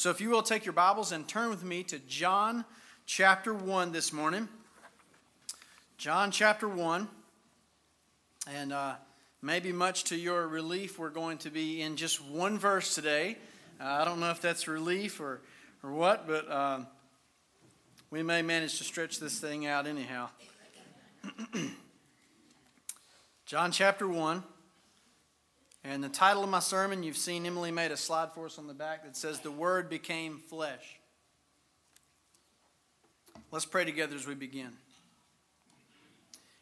So if you will take your Bibles and turn with me to John chapter 1 this morning. John chapter 1. And uh, maybe much to your relief, we're going to be in just one verse today. Uh, I don't know if that's relief or, or what, but um, we may manage to stretch this thing out anyhow. John chapter 1. And the title of my sermon, you've seen Emily made a slide for us on the back that says, The Word Became Flesh. Let's pray together as we begin.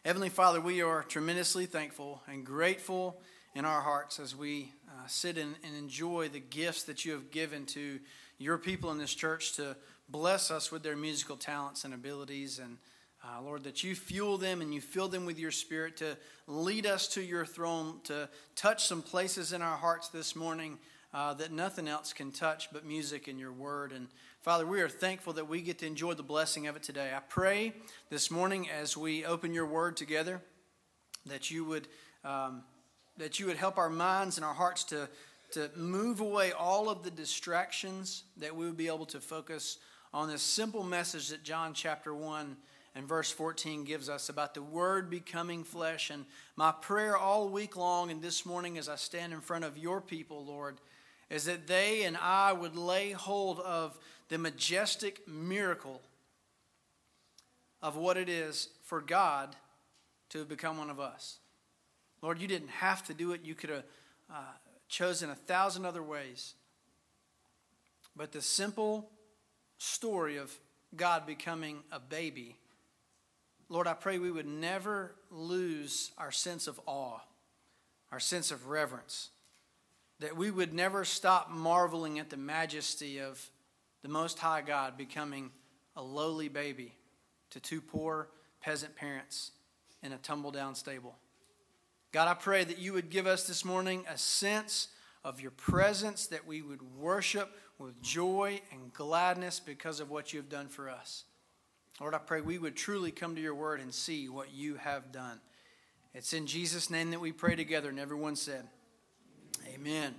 Heavenly Father, we are tremendously thankful and grateful in our hearts as we uh, sit and, and enjoy the gifts that you have given to your people in this church to bless us with their musical talents and abilities. And uh, Lord, that you fuel them and you fill them with your spirit to lead us to your throne, to touch some places in our hearts this morning uh, that nothing else can touch but music and your word. And Father, we are thankful that we get to enjoy the blessing of it today. I pray this morning as we open your word together that you would, um, that you would help our minds and our hearts to, to move away all of the distractions, that we would be able to focus on this simple message that John chapter 1 and verse 14 gives us about the Word becoming flesh. And my prayer all week long and this morning as I stand in front of your people, Lord, is that they and I would lay hold of the majestic miracle of what it is for God to become one of us. Lord, you didn't have to do it. You could have uh, chosen a thousand other ways. But the simple story of God becoming a baby, Lord, I pray we would never lose our sense of awe, our sense of reverence, that we would never stop marveling at the majesty of the Most High God becoming a lowly baby to two poor peasant parents in a tumble down stable. God, I pray that you would give us this morning a sense of your presence, that we would worship with joy and gladness because of what you have done for us. Lord, I pray we would truly come to your word and see what you have done. It's in Jesus' name that we pray together, and everyone said, Amen.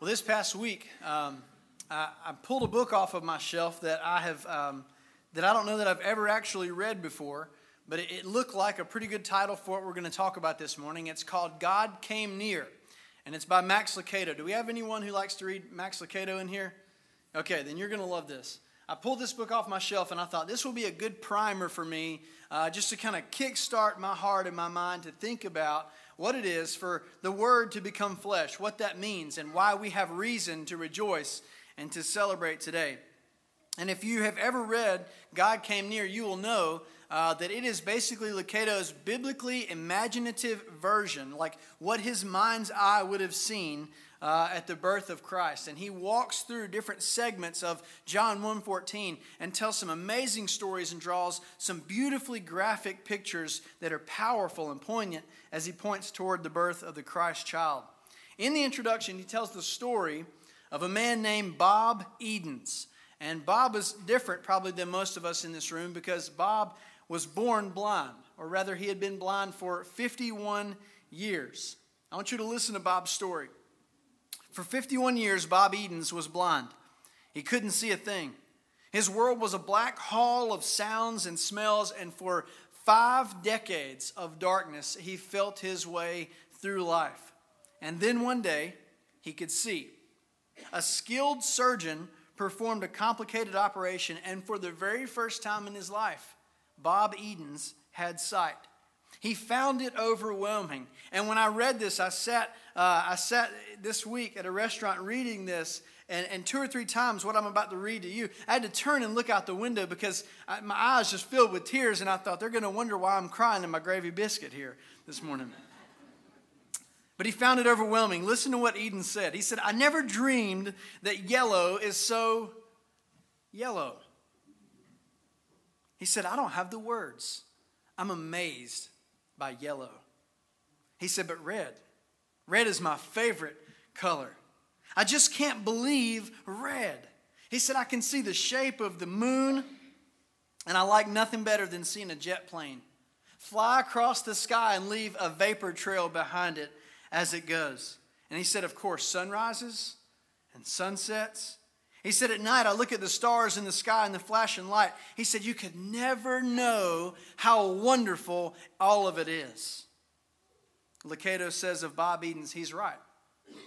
Well, this past week, um, I, I, pulled a book off of my shelf that I have um, that I don't know that I've ever actually read before, but it, it looked like a pretty good title for what we're going to talk about this morning. It's called God Came Near, and it's by Max Lucado. Do we have anyone who likes to read Max Lucado in here? Okay, then you're going to love this. I pulled this book off my shelf and I thought this will be a good primer for me uh, just to kind of kickstart my heart and my mind to think about what it is for the Word to become flesh, what that means, and why we have reason to rejoice and to celebrate today. And if you have ever read God Came Near, you will know uh, that it is basically Lucado's biblically imaginative version, like what his mind's eye would have seen uh, at the birth of Christ. And he walks through different segments of John 1.14 and tells some amazing stories and draws some beautifully graphic pictures that are powerful and poignant as he points toward the birth of the Christ child. In the introduction, he tells the story of a man named Bob Edens. And Bob is different probably than most of us in this room because Bob was born blind, or rather, he had been blind for 51 years. I want you to listen to Bob's story. For 51 years, Bob Edens was blind. He couldn't see a thing. His world was a black hall of sounds and smells, and for five decades of darkness, he felt his way through life. And then one day, he could see. A skilled surgeon performed a complicated operation, and for the very first time in his life, Bob Edens had sight. He found it overwhelming. And when I read this, I sat, uh, I sat this week at a restaurant reading this, and, and two or three times what I'm about to read to you, I had to turn and look out the window because I, my eyes just filled with tears, and I thought they're going to wonder why I'm crying in my gravy biscuit here this morning. But he found it overwhelming. Listen to what Eden said. He said, I never dreamed that yellow is so yellow. He said, I don't have the words. I'm amazed by yellow. He said, but red. Red is my favorite color. I just can't believe red. He said, I can see the shape of the moon, and I like nothing better than seeing a jet plane fly across the sky and leave a vapor trail behind it as it goes. And he said, of course, sunrises and sunsets. He said, At night, I look at the stars in the sky and the flashing light. He said, You could never know how wonderful all of it is. Lucado says of Bob Edens, he's right.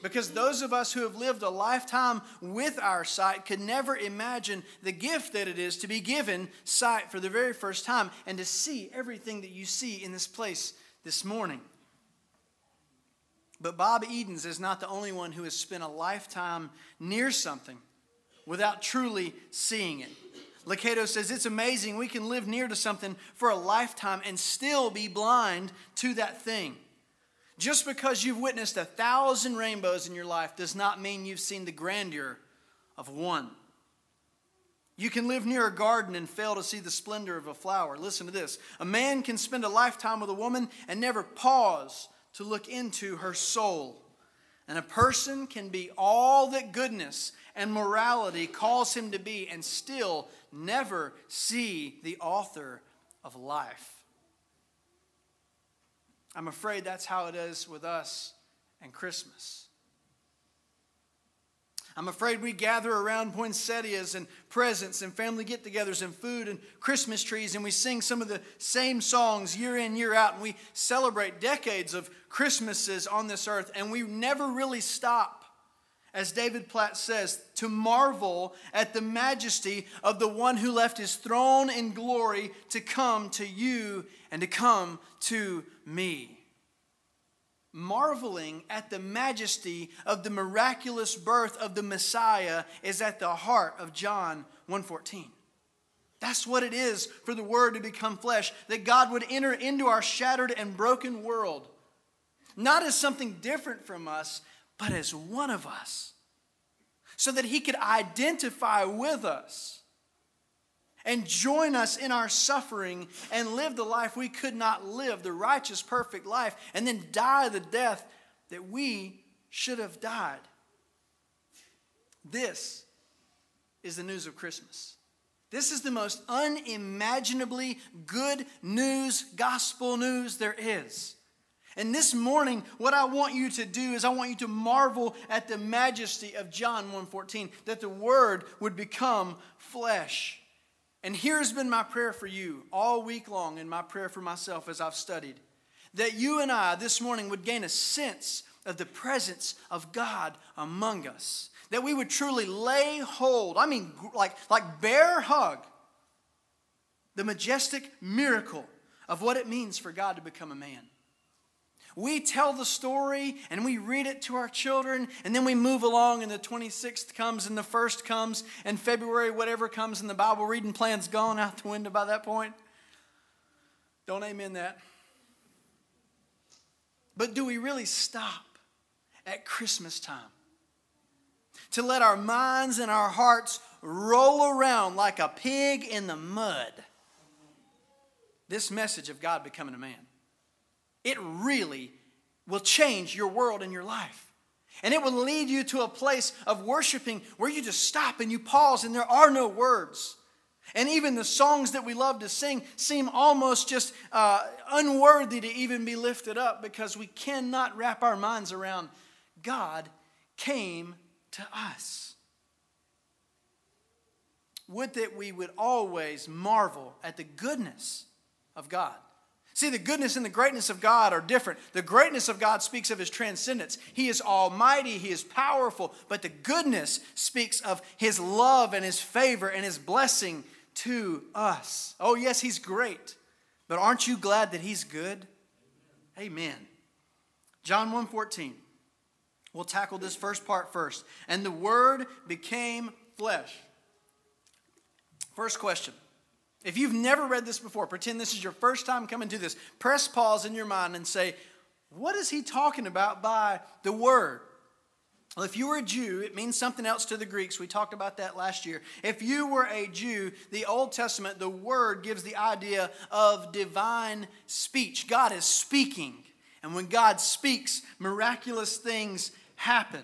Because those of us who have lived a lifetime with our sight could never imagine the gift that it is to be given sight for the very first time and to see everything that you see in this place this morning. But Bob Edens is not the only one who has spent a lifetime near something without truly seeing it. Lucado says it's amazing we can live near to something for a lifetime and still be blind to that thing. Just because you've witnessed a thousand rainbows in your life does not mean you've seen the grandeur of one. You can live near a garden and fail to see the splendor of a flower. Listen to this a man can spend a lifetime with a woman and never pause to look into her soul. And a person can be all that goodness and morality calls him to be and still never see the author of life. I'm afraid that's how it is with us and Christmas. I'm afraid we gather around poinsettias and presents and family get togethers and food and Christmas trees, and we sing some of the same songs year in, year out, and we celebrate decades of Christmases on this earth, and we never really stop, as David Platt says, to marvel at the majesty of the one who left his throne in glory to come to you and to come to me. Marveling at the majesty of the miraculous birth of the Messiah is at the heart of John 1:14. That's what it is for the word to become flesh, that God would enter into our shattered and broken world, not as something different from us, but as one of us, so that he could identify with us and join us in our suffering and live the life we could not live, the righteous, perfect life, and then die the death that we should have died. This is the news of Christmas. This is the most unimaginably good news, gospel news there is. And this morning, what I want you to do is I want you to marvel at the majesty of John 1:14, that the word would become flesh. And here's been my prayer for you all week long, and my prayer for myself as I've studied that you and I this morning would gain a sense of the presence of God among us. That we would truly lay hold, I mean, like, like bear hug, the majestic miracle of what it means for God to become a man. We tell the story and we read it to our children, and then we move along, and the 26th comes, and the 1st comes, and February, whatever comes, and the Bible reading plan's gone out the window by that point. Don't amen that. But do we really stop at Christmas time to let our minds and our hearts roll around like a pig in the mud? This message of God becoming a man. It really will change your world and your life. And it will lead you to a place of worshiping where you just stop and you pause and there are no words. And even the songs that we love to sing seem almost just uh, unworthy to even be lifted up because we cannot wrap our minds around God came to us. Would that we would always marvel at the goodness of God. See, the goodness and the greatness of God are different. The greatness of God speaks of his transcendence. He is almighty, he is powerful, but the goodness speaks of his love and his favor and his blessing to us. Oh, yes, he's great, but aren't you glad that he's good? Amen. John 1:14. We'll tackle this first part first. And the word became flesh. First question. If you've never read this before, pretend this is your first time coming to this. Press pause in your mind and say, what is he talking about by the word? Well, if you were a Jew, it means something else to the Greeks. We talked about that last year. If you were a Jew, the Old Testament, the word gives the idea of divine speech. God is speaking. And when God speaks, miraculous things happen.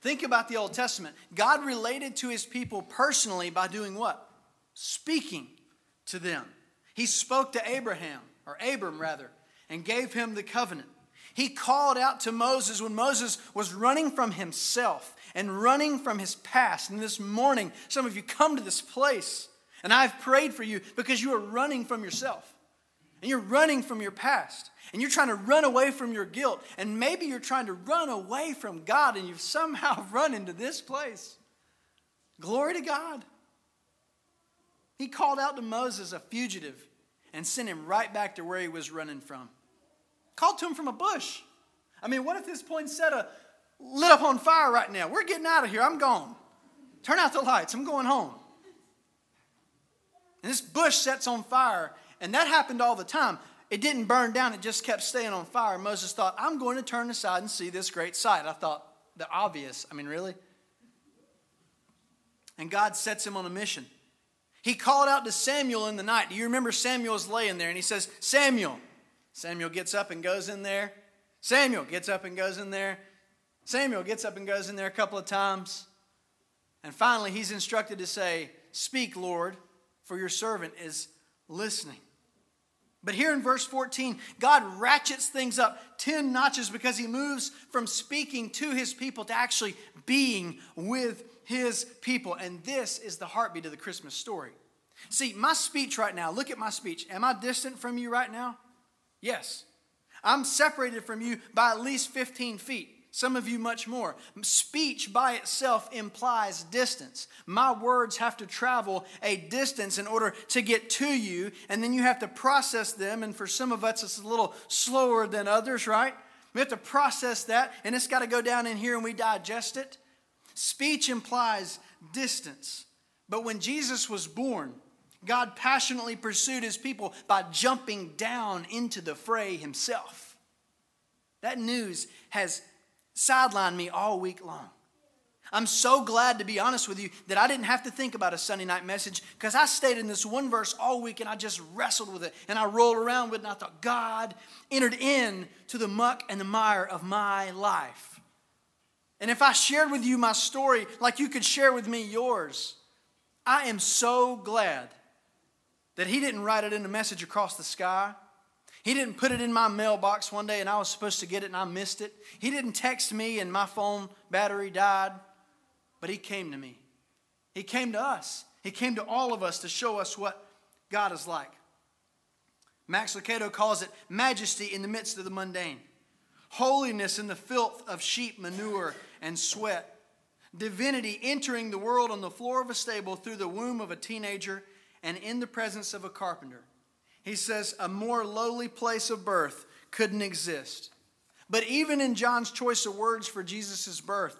Think about the Old Testament. God related to his people personally by doing what? Speaking to them. He spoke to Abraham, or Abram rather, and gave him the covenant. He called out to Moses when Moses was running from himself and running from his past. And this morning, some of you come to this place, and I've prayed for you because you are running from yourself. And you're running from your past. And you're trying to run away from your guilt. And maybe you're trying to run away from God, and you've somehow run into this place. Glory to God. He called out to Moses a fugitive and sent him right back to where he was running from. Called to him from a bush. I mean, what if this poinsettia lit up on fire right now? We're getting out of here. I'm gone. Turn out the lights. I'm going home. And this bush sets on fire, and that happened all the time. It didn't burn down, it just kept staying on fire. Moses thought, I'm going to turn aside and see this great sight. I thought, the obvious. I mean, really? And God sets him on a mission. He called out to Samuel in the night. Do you remember Samuel's laying there and he says, Samuel. Samuel gets up and goes in there. Samuel gets up and goes in there. Samuel gets up and goes in there a couple of times. And finally, he's instructed to say, Speak, Lord, for your servant is listening. But here in verse 14, God ratchets things up 10 notches because he moves from speaking to his people to actually being with his people. And this is the heartbeat of the Christmas story. See, my speech right now, look at my speech. Am I distant from you right now? Yes. I'm separated from you by at least 15 feet. Some of you much more. Speech by itself implies distance. My words have to travel a distance in order to get to you, and then you have to process them. And for some of us, it's a little slower than others, right? We have to process that, and it's got to go down in here and we digest it. Speech implies distance. But when Jesus was born, God passionately pursued his people by jumping down into the fray himself. That news has sidelined me all week long. I'm so glad, to be honest with you, that I didn't have to think about a Sunday night message because I stayed in this one verse all week and I just wrestled with it and I rolled around with it and I thought, God entered in to the muck and the mire of my life. And if I shared with you my story like you could share with me yours, I am so glad that he didn't write it in a message across the sky. He didn't put it in my mailbox one day and I was supposed to get it and I missed it. He didn't text me and my phone battery died, but he came to me. He came to us. He came to all of us to show us what God is like. Max Lucado calls it majesty in the midst of the mundane, holiness in the filth of sheep manure and sweat. Divinity entering the world on the floor of a stable through the womb of a teenager and in the presence of a carpenter. He says, a more lowly place of birth couldn't exist. But even in John's choice of words for Jesus' birth,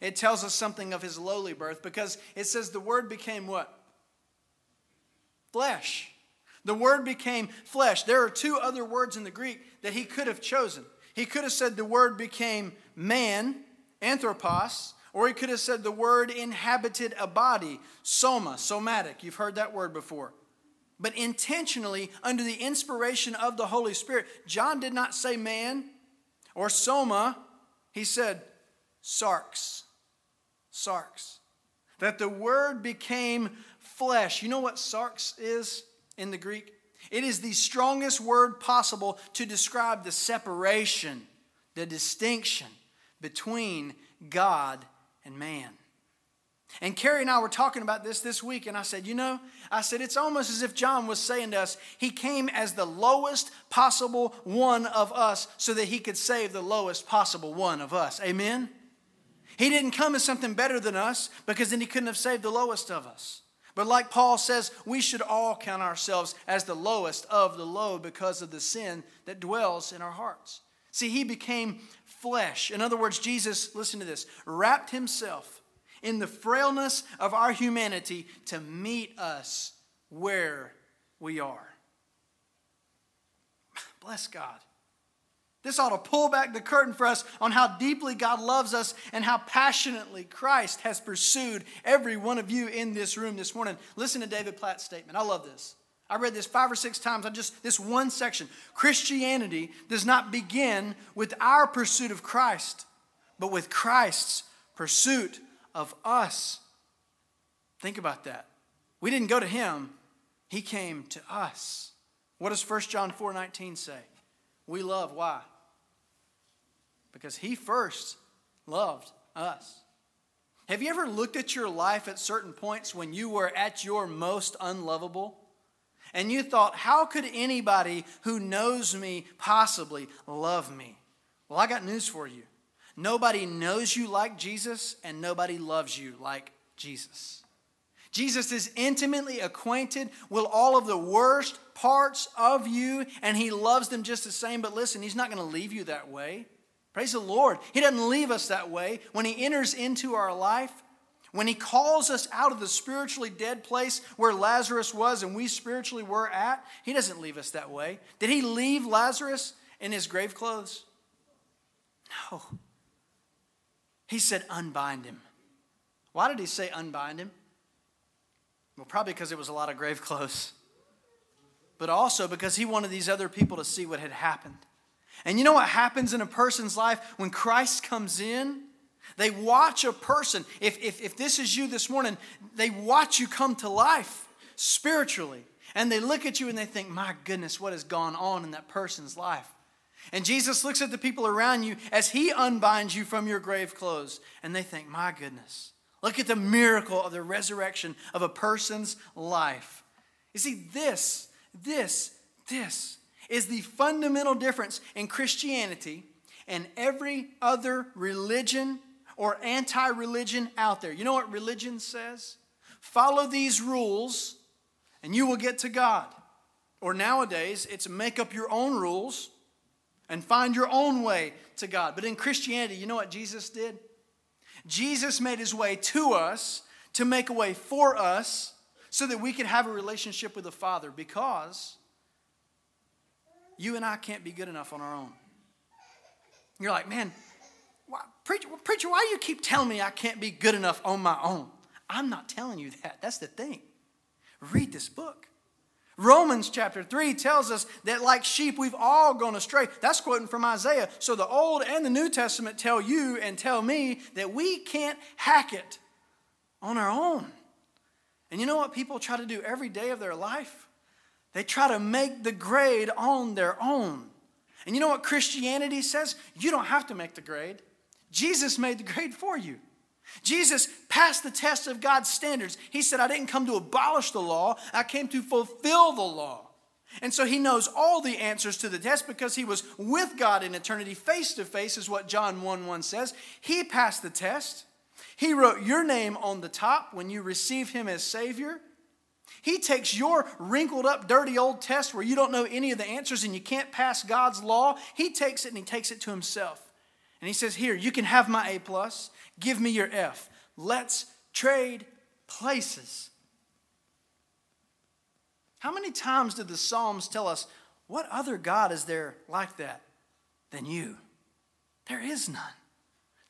it tells us something of his lowly birth because it says the word became what? Flesh. The word became flesh. There are two other words in the Greek that he could have chosen. He could have said the word became man, anthropos, or he could have said the word inhabited a body, soma, somatic. You've heard that word before. But intentionally, under the inspiration of the Holy Spirit, John did not say man or soma, he said sarx. Sarx. That the word became flesh. You know what sarx is in the Greek? It is the strongest word possible to describe the separation, the distinction between God and man. And Carrie and I were talking about this this week, and I said, You know, I said, it's almost as if John was saying to us, He came as the lowest possible one of us so that He could save the lowest possible one of us. Amen? He didn't come as something better than us because then He couldn't have saved the lowest of us. But like Paul says, we should all count ourselves as the lowest of the low because of the sin that dwells in our hearts. See, He became flesh. In other words, Jesus, listen to this, wrapped himself in the frailness of our humanity to meet us where we are. Bless God. This ought to pull back the curtain for us on how deeply God loves us and how passionately Christ has pursued every one of you in this room this morning. Listen to David Platt's statement. I love this. I read this five or six times on just this one section. Christianity does not begin with our pursuit of Christ, but with Christ's pursuit of us. Think about that. We didn't go to him, he came to us. What does 1 John 4 19 say? We love. Why? Because he first loved us. Have you ever looked at your life at certain points when you were at your most unlovable? And you thought, how could anybody who knows me possibly love me? Well, I got news for you. Nobody knows you like Jesus, and nobody loves you like Jesus. Jesus is intimately acquainted with all of the worst parts of you, and he loves them just the same. But listen, he's not going to leave you that way. Praise the Lord. He doesn't leave us that way. When He enters into our life, when He calls us out of the spiritually dead place where Lazarus was and we spiritually were at, He doesn't leave us that way. Did He leave Lazarus in his grave clothes? No. He said, unbind him. Why did He say unbind him? Well, probably because it was a lot of grave clothes, but also because He wanted these other people to see what had happened. And you know what happens in a person's life when Christ comes in? They watch a person. If, if, if this is you this morning, they watch you come to life spiritually. And they look at you and they think, my goodness, what has gone on in that person's life? And Jesus looks at the people around you as he unbinds you from your grave clothes. And they think, my goodness, look at the miracle of the resurrection of a person's life. You see, this, this, this is the fundamental difference in Christianity and every other religion or anti religion out there. You know what religion says? Follow these rules and you will get to God. Or nowadays, it's make up your own rules and find your own way to God. But in Christianity, you know what Jesus did? Jesus made his way to us to make a way for us so that we could have a relationship with the Father because you and I can't be good enough on our own. You're like, man, why, preacher, preacher, why do you keep telling me I can't be good enough on my own? I'm not telling you that. That's the thing. Read this book. Romans chapter 3 tells us that, like sheep, we've all gone astray. That's quoting from Isaiah. So the Old and the New Testament tell you and tell me that we can't hack it on our own. And you know what people try to do every day of their life? They try to make the grade on their own. And you know what Christianity says? You don't have to make the grade. Jesus made the grade for you. Jesus passed the test of God's standards. He said, I didn't come to abolish the law, I came to fulfill the law. And so he knows all the answers to the test because he was with God in eternity, face to face, is what John 1 1 says. He passed the test. He wrote your name on the top when you receive him as Savior. He takes your wrinkled up, dirty old test where you don't know any of the answers and you can't pass God's law. He takes it and he takes it to himself. And he says, Here, you can have my A, plus. give me your F. Let's trade places. How many times did the Psalms tell us, What other God is there like that than you? There is none.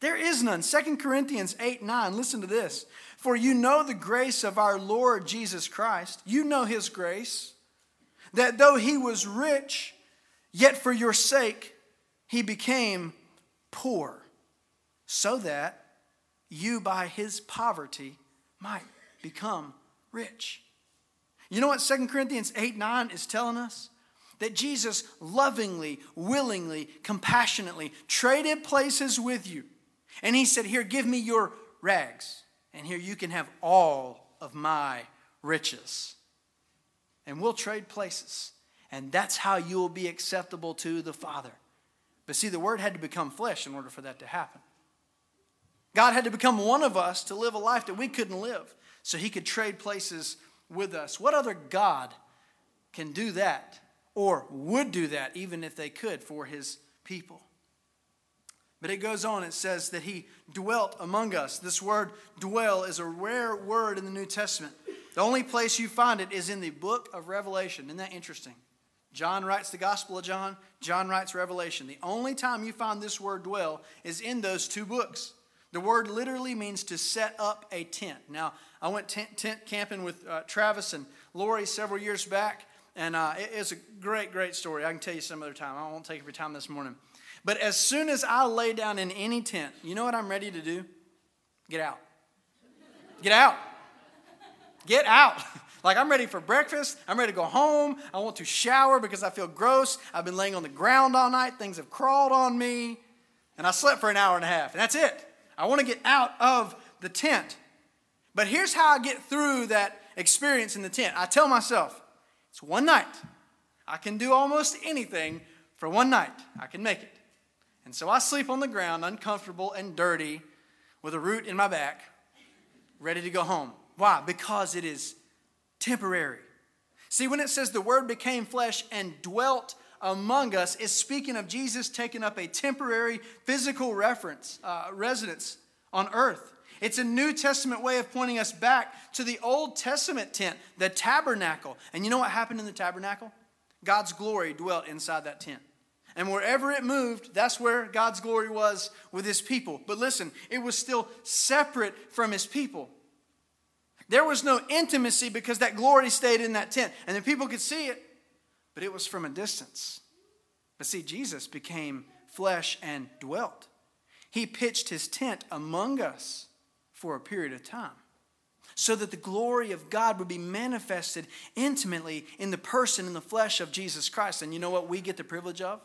There is none. 2 Corinthians 8 9, listen to this. For you know the grace of our Lord Jesus Christ. You know his grace, that though he was rich, yet for your sake he became poor, so that you by his poverty might become rich. You know what 2 Corinthians 8 9 is telling us? That Jesus lovingly, willingly, compassionately traded places with you. And he said, Here, give me your rags and here you can have all of my riches. And we'll trade places. And that's how you will be acceptable to the Father. But see, the Word had to become flesh in order for that to happen. God had to become one of us to live a life that we couldn't live, so He could trade places with us. What other God can do that or would do that, even if they could, for His people? But it goes on, it says that he dwelt among us. This word dwell is a rare word in the New Testament. The only place you find it is in the book of Revelation. Isn't that interesting? John writes the Gospel of John, John writes Revelation. The only time you find this word dwell is in those two books. The word literally means to set up a tent. Now, I went tent, tent camping with uh, Travis and Lori several years back, and uh, it is a great, great story. I can tell you some other time. I won't take up your time this morning. But as soon as I lay down in any tent, you know what I'm ready to do? Get out. Get out. Get out. Like, I'm ready for breakfast. I'm ready to go home. I want to shower because I feel gross. I've been laying on the ground all night. Things have crawled on me. And I slept for an hour and a half. And that's it. I want to get out of the tent. But here's how I get through that experience in the tent. I tell myself, it's one night. I can do almost anything for one night. I can make it. And so I sleep on the ground, uncomfortable and dirty, with a root in my back, ready to go home. Why? Because it is temporary. See, when it says the word became flesh and dwelt among us, is speaking of Jesus taking up a temporary physical reference, uh, residence on earth. It's a New Testament way of pointing us back to the Old Testament tent, the tabernacle. And you know what happened in the tabernacle? God's glory dwelt inside that tent. And wherever it moved, that's where God's glory was with his people. But listen, it was still separate from his people. There was no intimacy because that glory stayed in that tent. And the people could see it, but it was from a distance. But see, Jesus became flesh and dwelt. He pitched his tent among us for a period of time so that the glory of God would be manifested intimately in the person, in the flesh of Jesus Christ. And you know what we get the privilege of?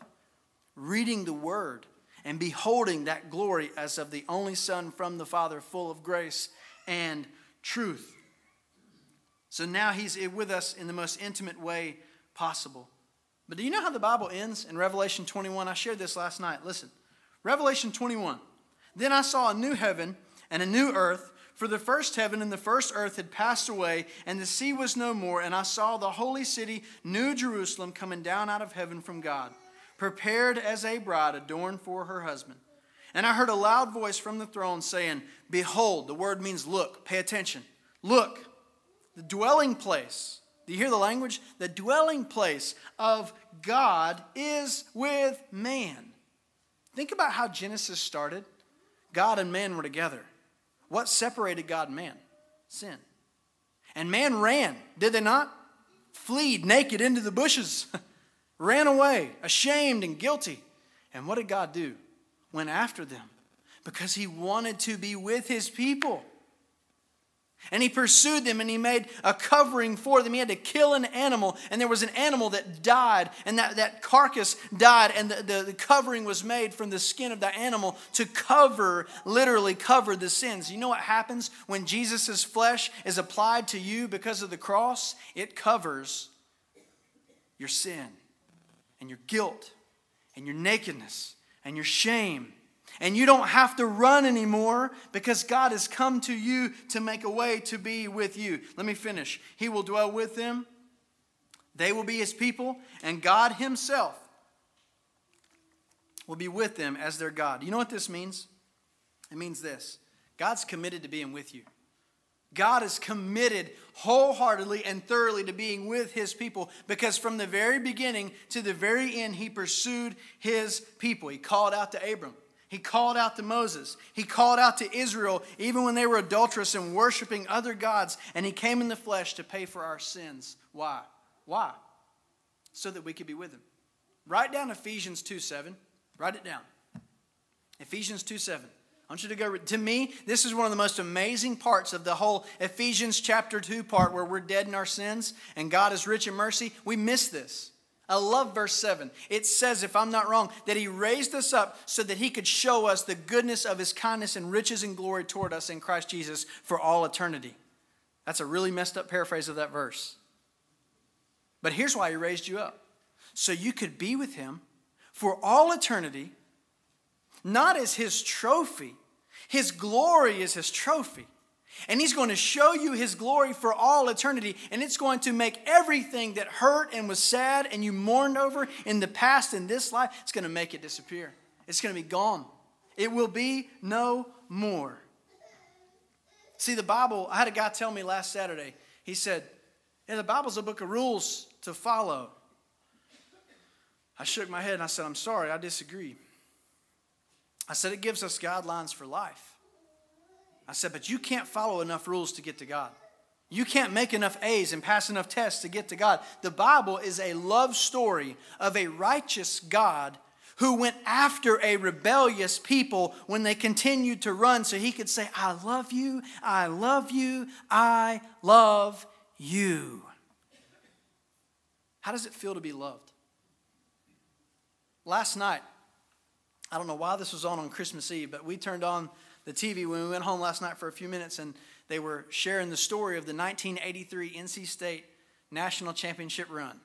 Reading the Word and beholding that glory as of the only Son from the Father, full of grace and truth. So now He's with us in the most intimate way possible. But do you know how the Bible ends in Revelation 21? I shared this last night. Listen, Revelation 21. Then I saw a new heaven and a new earth, for the first heaven and the first earth had passed away, and the sea was no more. And I saw the holy city, New Jerusalem, coming down out of heaven from God, prepared as a bride adorned for her husband. And I heard a loud voice from the throne saying, Behold, the word means look, pay attention. Look, the dwelling place. Do you hear the language? The dwelling place of God is with man. Think about how Genesis started. God and man were together. What separated God and man? Sin. And man ran, did they not? Fleed naked into the bushes, ran away, ashamed and guilty. And what did God do? Went after them because he wanted to be with his people. And he pursued them and he made a covering for them. He had to kill an animal, and there was an animal that died, and that, that carcass died, and the, the, the covering was made from the skin of that animal to cover, literally cover the sins. You know what happens when Jesus' flesh is applied to you because of the cross? It covers your sin and your guilt and your nakedness and your shame and you don't have to run anymore because God has come to you to make a way to be with you. Let me finish. He will dwell with them, they will be his people, and God himself will be with them as their God. You know what this means? It means this God's committed to being with you. God is committed wholeheartedly and thoroughly to being with his people because from the very beginning to the very end, he pursued his people. He called out to Abram. He called out to Moses. He called out to Israel even when they were adulterous and worshiping other gods. And he came in the flesh to pay for our sins. Why? Why? So that we could be with him. Write down Ephesians 2 7. Write it down. Ephesians 2 7. I want you to go. To me, this is one of the most amazing parts of the whole Ephesians chapter 2 part where we're dead in our sins and God is rich in mercy. We miss this. I love verse 7. It says, if I'm not wrong, that he raised us up so that he could show us the goodness of his kindness and riches and glory toward us in Christ Jesus for all eternity. That's a really messed up paraphrase of that verse. But here's why he raised you up so you could be with him for all eternity, not as his trophy. His glory is his trophy. And he's going to show you his glory for all eternity. And it's going to make everything that hurt and was sad and you mourned over in the past in this life, it's going to make it disappear. It's going to be gone. It will be no more. See, the Bible, I had a guy tell me last Saturday, he said, Yeah, the Bible's a book of rules to follow. I shook my head and I said, I'm sorry, I disagree. I said, It gives us guidelines for life. I said, but you can't follow enough rules to get to God. You can't make enough A's and pass enough tests to get to God. The Bible is a love story of a righteous God who went after a rebellious people when they continued to run so he could say, I love you, I love you, I love you. How does it feel to be loved? Last night, I don't know why this was on on Christmas Eve, but we turned on the TV when we went home last night for a few minutes, and they were sharing the story of the 1983 NC State national championship run.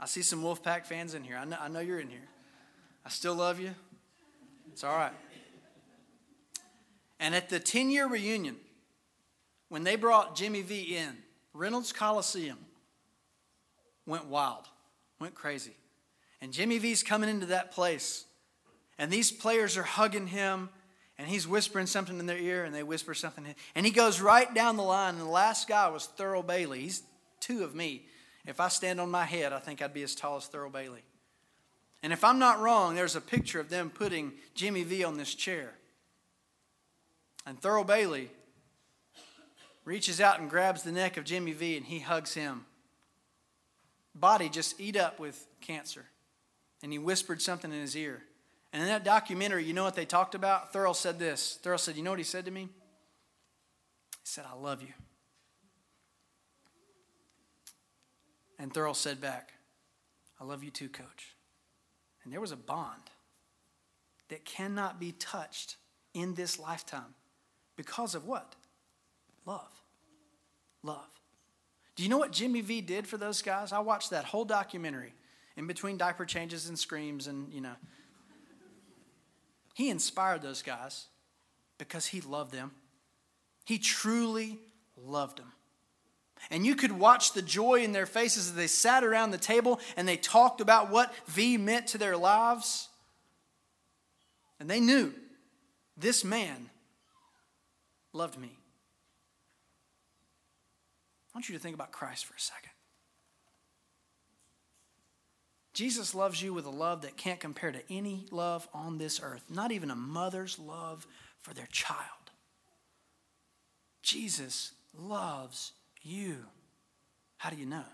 I see some Wolfpack fans in here. I know, I know you're in here. I still love you. It's all right. And at the 10 year reunion, when they brought Jimmy V in, Reynolds Coliseum went wild, went crazy. And Jimmy V's coming into that place, and these players are hugging him, and he's whispering something in their ear, and they whisper something. And he goes right down the line, and the last guy was Thurl Bailey. He's two of me. If I stand on my head, I think I'd be as tall as Thurl Bailey. And if I'm not wrong, there's a picture of them putting Jimmy V on this chair. And Thurl Bailey reaches out and grabs the neck of Jimmy V and he hugs him. Body just eat up with cancer. And he whispered something in his ear. And in that documentary, you know what they talked about? Thurl said this. Thurl said, You know what he said to me? He said, I love you. And Thurl said back, I love you too, coach. And there was a bond that cannot be touched in this lifetime because of what? Love. Love. Do you know what Jimmy V did for those guys? I watched that whole documentary in between diaper changes and screams and, you know. He inspired those guys because he loved them. He truly loved them. And you could watch the joy in their faces as they sat around the table and they talked about what V meant to their lives. And they knew this man loved me. I want you to think about Christ for a second. Jesus loves you with a love that can't compare to any love on this earth, not even a mother's love for their child. Jesus loves you. How do you know?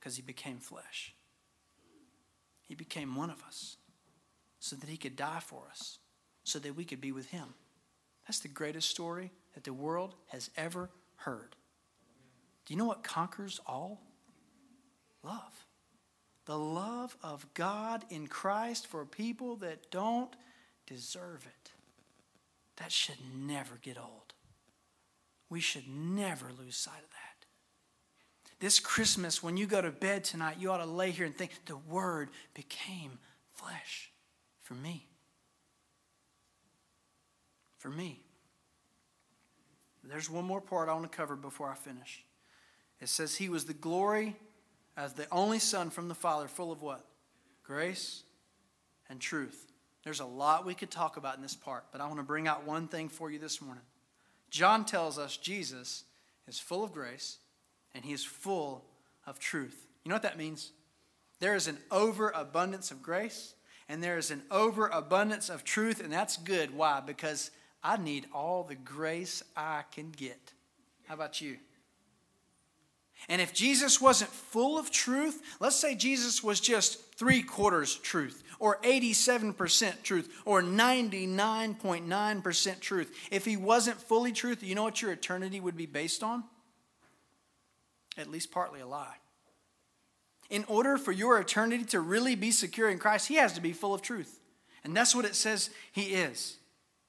Because he became flesh. He became one of us so that he could die for us, so that we could be with him. That's the greatest story that the world has ever heard. Do you know what conquers all? Love. The love of God in Christ for people that don't deserve it. That should never get old. We should never lose sight of that. This Christmas, when you go to bed tonight, you ought to lay here and think the Word became flesh for me. For me. There's one more part I want to cover before I finish. It says, He was the glory as the only Son from the Father, full of what? Grace and truth. There's a lot we could talk about in this part, but I want to bring out one thing for you this morning. John tells us Jesus is full of grace and he is full of truth. You know what that means? There is an overabundance of grace and there is an overabundance of truth, and that's good. Why? Because I need all the grace I can get. How about you? And if Jesus wasn't full of truth, let's say Jesus was just three quarters truth, or 87% truth, or 99.9% truth. If he wasn't fully truth, you know what your eternity would be based on? At least partly a lie. In order for your eternity to really be secure in Christ, he has to be full of truth. And that's what it says he is.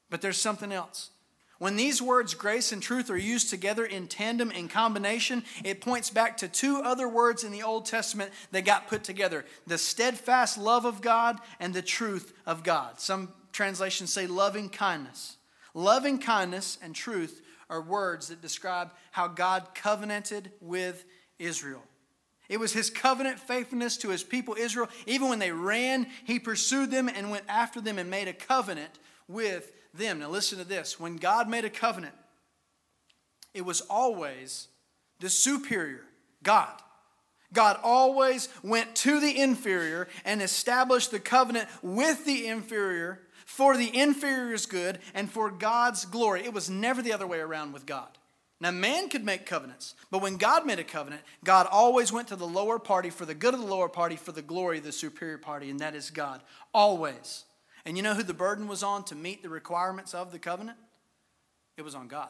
But there's something else. When these words, grace and truth, are used together in tandem, in combination, it points back to two other words in the Old Testament that got put together the steadfast love of God and the truth of God. Some translations say loving kindness. Loving kindness and truth are words that describe how God covenanted with Israel. It was his covenant faithfulness to his people Israel. Even when they ran, he pursued them and went after them and made a covenant with them. Now, listen to this. When God made a covenant, it was always the superior, God. God always went to the inferior and established the covenant with the inferior for the inferior's good and for God's glory. It was never the other way around with God. Now, man could make covenants, but when God made a covenant, God always went to the lower party for the good of the lower party, for the glory of the superior party, and that is God. Always. And you know who the burden was on to meet the requirements of the covenant? It was on God.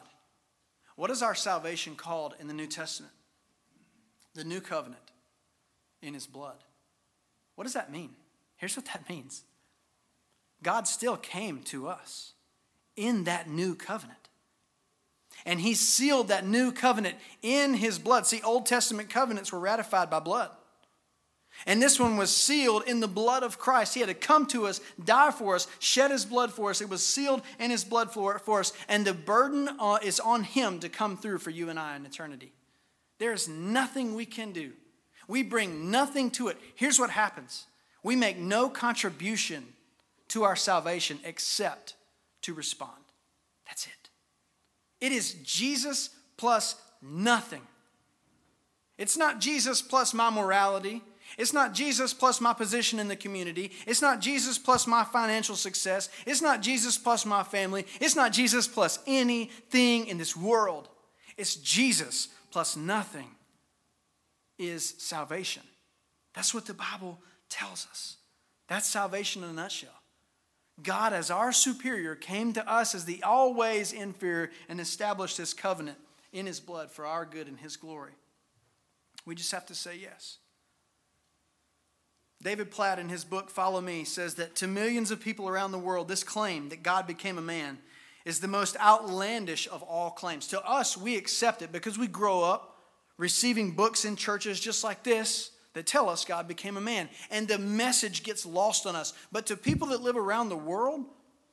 What is our salvation called in the New Testament? The new covenant in his blood. What does that mean? Here's what that means God still came to us in that new covenant. And he sealed that new covenant in his blood. See, Old Testament covenants were ratified by blood. And this one was sealed in the blood of Christ. He had to come to us, die for us, shed his blood for us. It was sealed in his blood for, for us. And the burden uh, is on him to come through for you and I in eternity. There is nothing we can do. We bring nothing to it. Here's what happens we make no contribution to our salvation except to respond. That's it. It is Jesus plus nothing. It's not Jesus plus my morality. It's not Jesus plus my position in the community. It's not Jesus plus my financial success. It's not Jesus plus my family. It's not Jesus plus anything in this world. It's Jesus plus nothing is salvation. That's what the Bible tells us. That's salvation in a nutshell. God, as our superior, came to us as the always inferior and established his covenant in his blood for our good and his glory. We just have to say yes. David Platt, in his book Follow Me, says that to millions of people around the world, this claim that God became a man is the most outlandish of all claims. To us, we accept it because we grow up receiving books in churches just like this that tell us God became a man. And the message gets lost on us. But to people that live around the world,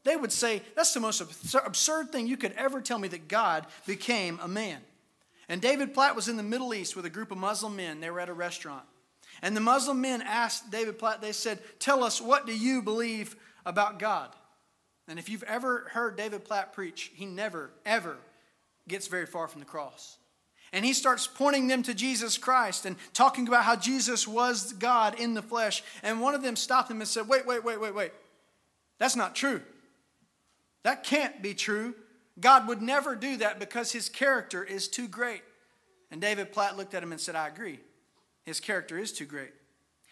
they would say, That's the most absurd thing you could ever tell me that God became a man. And David Platt was in the Middle East with a group of Muslim men. They were at a restaurant. And the Muslim men asked David Platt, they said, Tell us, what do you believe about God? And if you've ever heard David Platt preach, he never, ever gets very far from the cross. And he starts pointing them to Jesus Christ and talking about how Jesus was God in the flesh. And one of them stopped him and said, Wait, wait, wait, wait, wait. That's not true. That can't be true. God would never do that because his character is too great. And David Platt looked at him and said, I agree. His character is too great.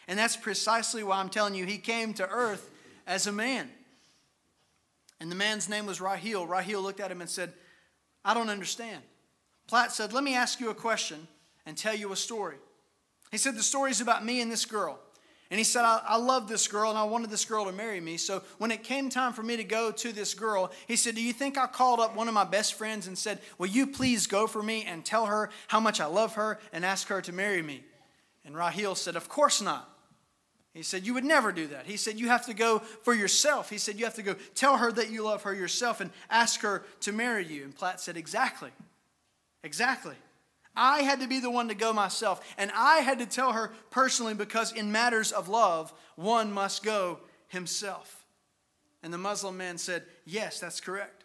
And that's precisely why I'm telling you, he came to earth as a man. And the man's name was Rahil. Rahil looked at him and said, I don't understand. Platt said, Let me ask you a question and tell you a story. He said, The story's about me and this girl. And he said, I, I love this girl and I wanted this girl to marry me. So when it came time for me to go to this girl, he said, Do you think I called up one of my best friends and said, Will you please go for me and tell her how much I love her and ask her to marry me? And Rahil said, Of course not. He said, You would never do that. He said, You have to go for yourself. He said, You have to go tell her that you love her yourself and ask her to marry you. And Platt said, Exactly. Exactly. I had to be the one to go myself. And I had to tell her personally because in matters of love, one must go himself. And the Muslim man said, Yes, that's correct.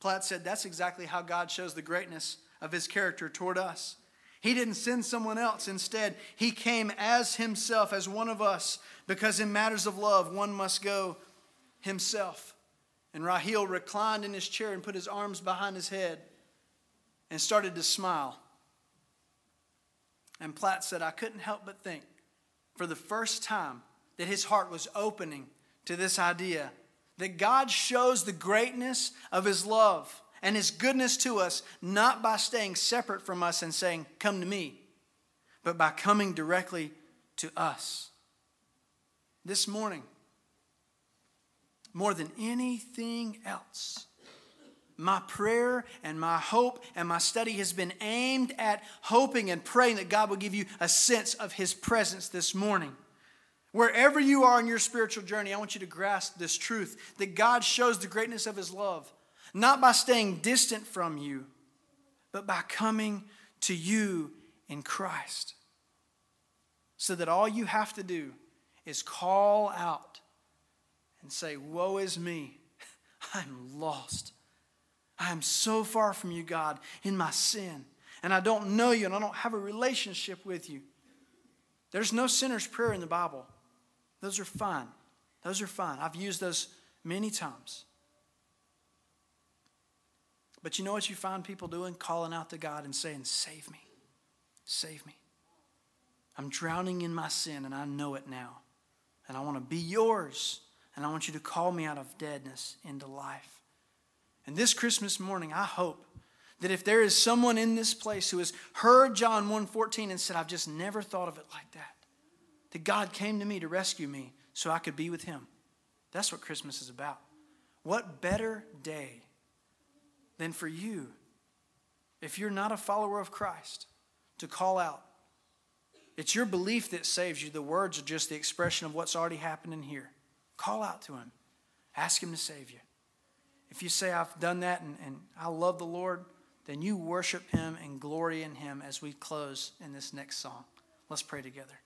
Platt said, That's exactly how God shows the greatness of his character toward us. He didn't send someone else. Instead, he came as himself, as one of us, because in matters of love, one must go himself. And Rahil reclined in his chair and put his arms behind his head and started to smile. And Platt said, I couldn't help but think for the first time that his heart was opening to this idea that God shows the greatness of his love and his goodness to us, not by staying separate from us and saying, Come to me, but by coming directly to us. This morning, more than anything else, my prayer and my hope and my study has been aimed at hoping and praying that God will give you a sense of His presence this morning. Wherever you are in your spiritual journey, I want you to grasp this truth that God shows the greatness of His love not by staying distant from you, but by coming to you in Christ. So that all you have to do is call out and say, Woe is me, I'm lost. I am so far from you, God, in my sin, and I don't know you, and I don't have a relationship with you. There's no sinner's prayer in the Bible. Those are fine. Those are fine. I've used those many times. But you know what you find people doing? Calling out to God and saying, Save me. Save me. I'm drowning in my sin and I know it now. And I want to be yours. And I want you to call me out of deadness into life. And this Christmas morning, I hope that if there is someone in this place who has heard John 1:14 and said, I've just never thought of it like that, that God came to me to rescue me so I could be with him. That's what Christmas is about. What better day than for you, if you're not a follower of Christ, to call out? It's your belief that saves you. The words are just the expression of what's already happening here. Call out to Him, ask Him to save you. If you say, I've done that and, and I love the Lord, then you worship Him and glory in Him as we close in this next song. Let's pray together.